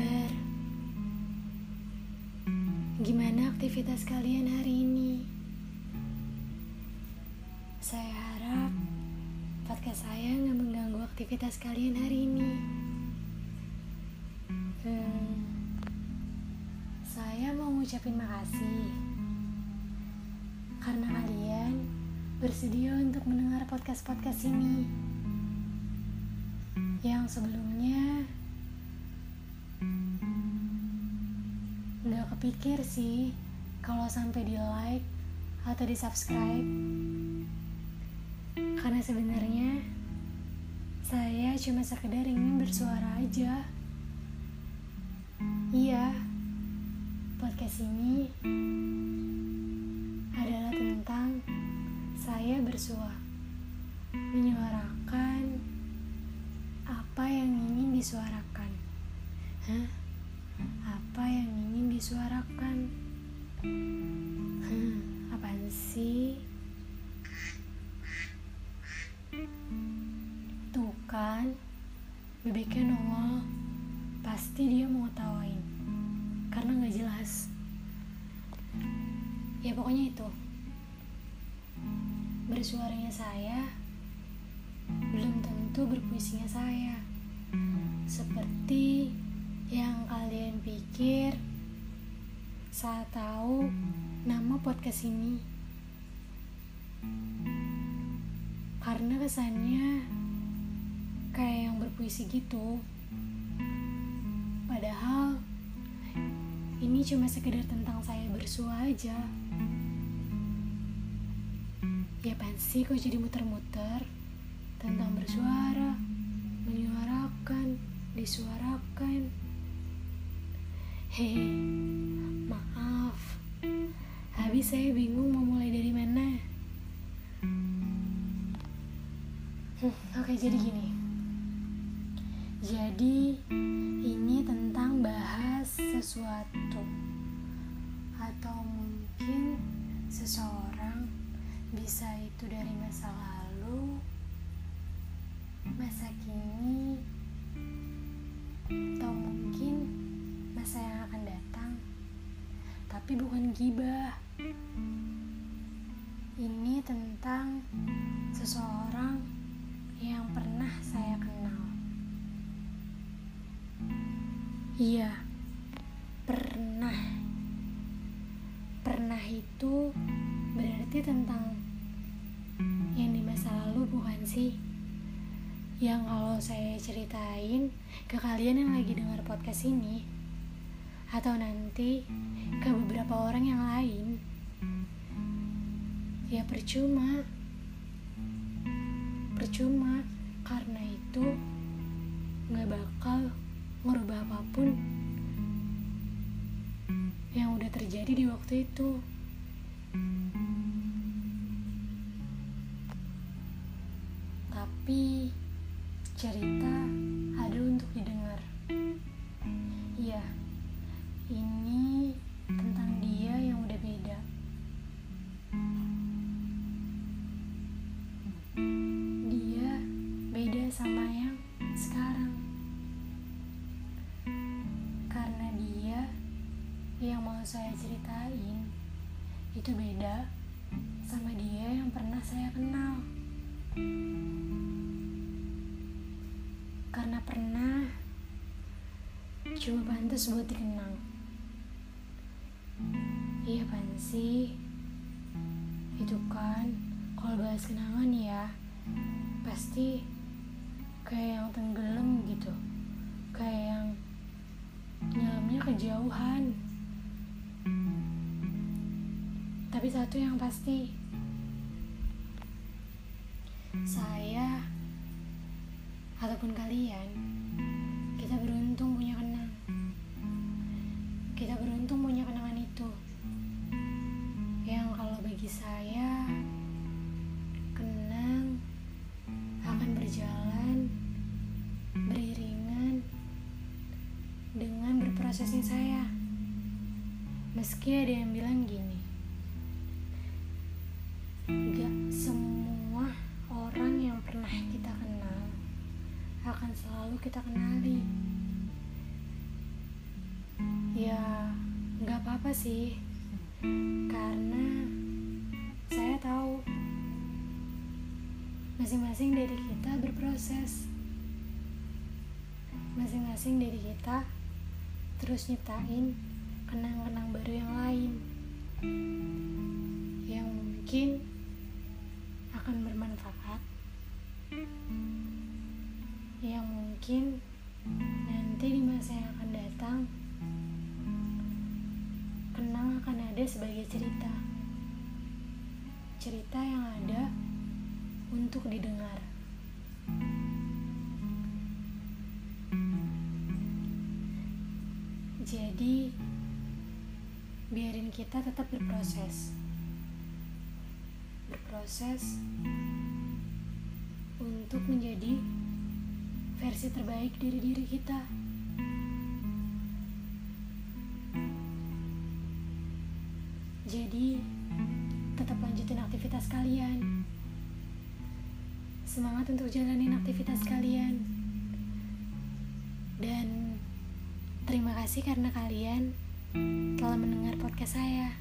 kabar? Gimana aktivitas kalian hari ini? Saya harap podcast saya nggak mengganggu aktivitas kalian hari ini. Hmm, saya mau ngucapin makasih karena kalian bersedia untuk mendengar podcast-podcast ini yang sebelumnya kepikir sih kalau sampai di like atau di subscribe karena sebenarnya saya cuma sekedar ingin bersuara aja. Iya podcast ini adalah tentang saya bersua menyuarakan apa yang ingin disuarakan. Hah ngetawain karena nggak jelas. Ya pokoknya itu. Bersuaranya saya belum tentu berpuisinya saya. Seperti yang kalian pikir saat tahu nama podcast ini. Karena kesannya kayak yang berpuisi gitu padahal ini cuma sekedar tentang saya bersua aja ya sih kok jadi muter-muter tentang bersuara menyuarakan disuarakan Hei, maaf. Habis saya bingung mau mulai dari mana. Hmm, Oke, jadi gini. Jadi, ini sesuatu. Atau mungkin seseorang bisa itu dari masa lalu, masa kini, atau mungkin masa yang akan datang, tapi bukan gibah. Ini tentang seseorang yang pernah saya kenal. Iya, pernah. Pernah itu berarti tentang yang di masa lalu, bukan sih? Yang kalau saya ceritain ke kalian yang lagi dengar podcast ini, atau nanti ke beberapa orang yang lain, ya percuma. Waktu itu. Tapi cerita yang mau saya ceritain itu beda sama dia yang pernah saya kenal. Karena pernah cuma pantas buat dikenang. Iya pan sih. Itu kan kalau bahas kenangan ya pasti kayak yang tenggelam gitu. Kayak yang nyelamnya kejauhan. Tapi satu yang pasti. Saya ataupun kalian kita beruntung punya kenang. Kita beruntung punya kenangan itu. Yang kalau bagi saya kenang akan berjalan beriringan dengan berprosesnya saya. Meski ada yang bilang gini gak semua orang yang pernah kita kenal akan selalu kita kenali. Ya nggak apa-apa sih. Karena saya tahu masing-masing dari kita berproses. Masing-masing dari kita terus nyiptain kenang-kenang baru yang lain. Yang mungkin akan bermanfaat. Yang mungkin nanti di masa yang akan datang kenang akan ada sebagai cerita. Cerita yang ada untuk didengar. Jadi biarin kita tetap berproses berproses untuk menjadi versi terbaik dari diri kita. Jadi, tetap lanjutin aktivitas kalian. Semangat untuk jalanin aktivitas kalian. Dan terima kasih karena kalian telah mendengar podcast saya.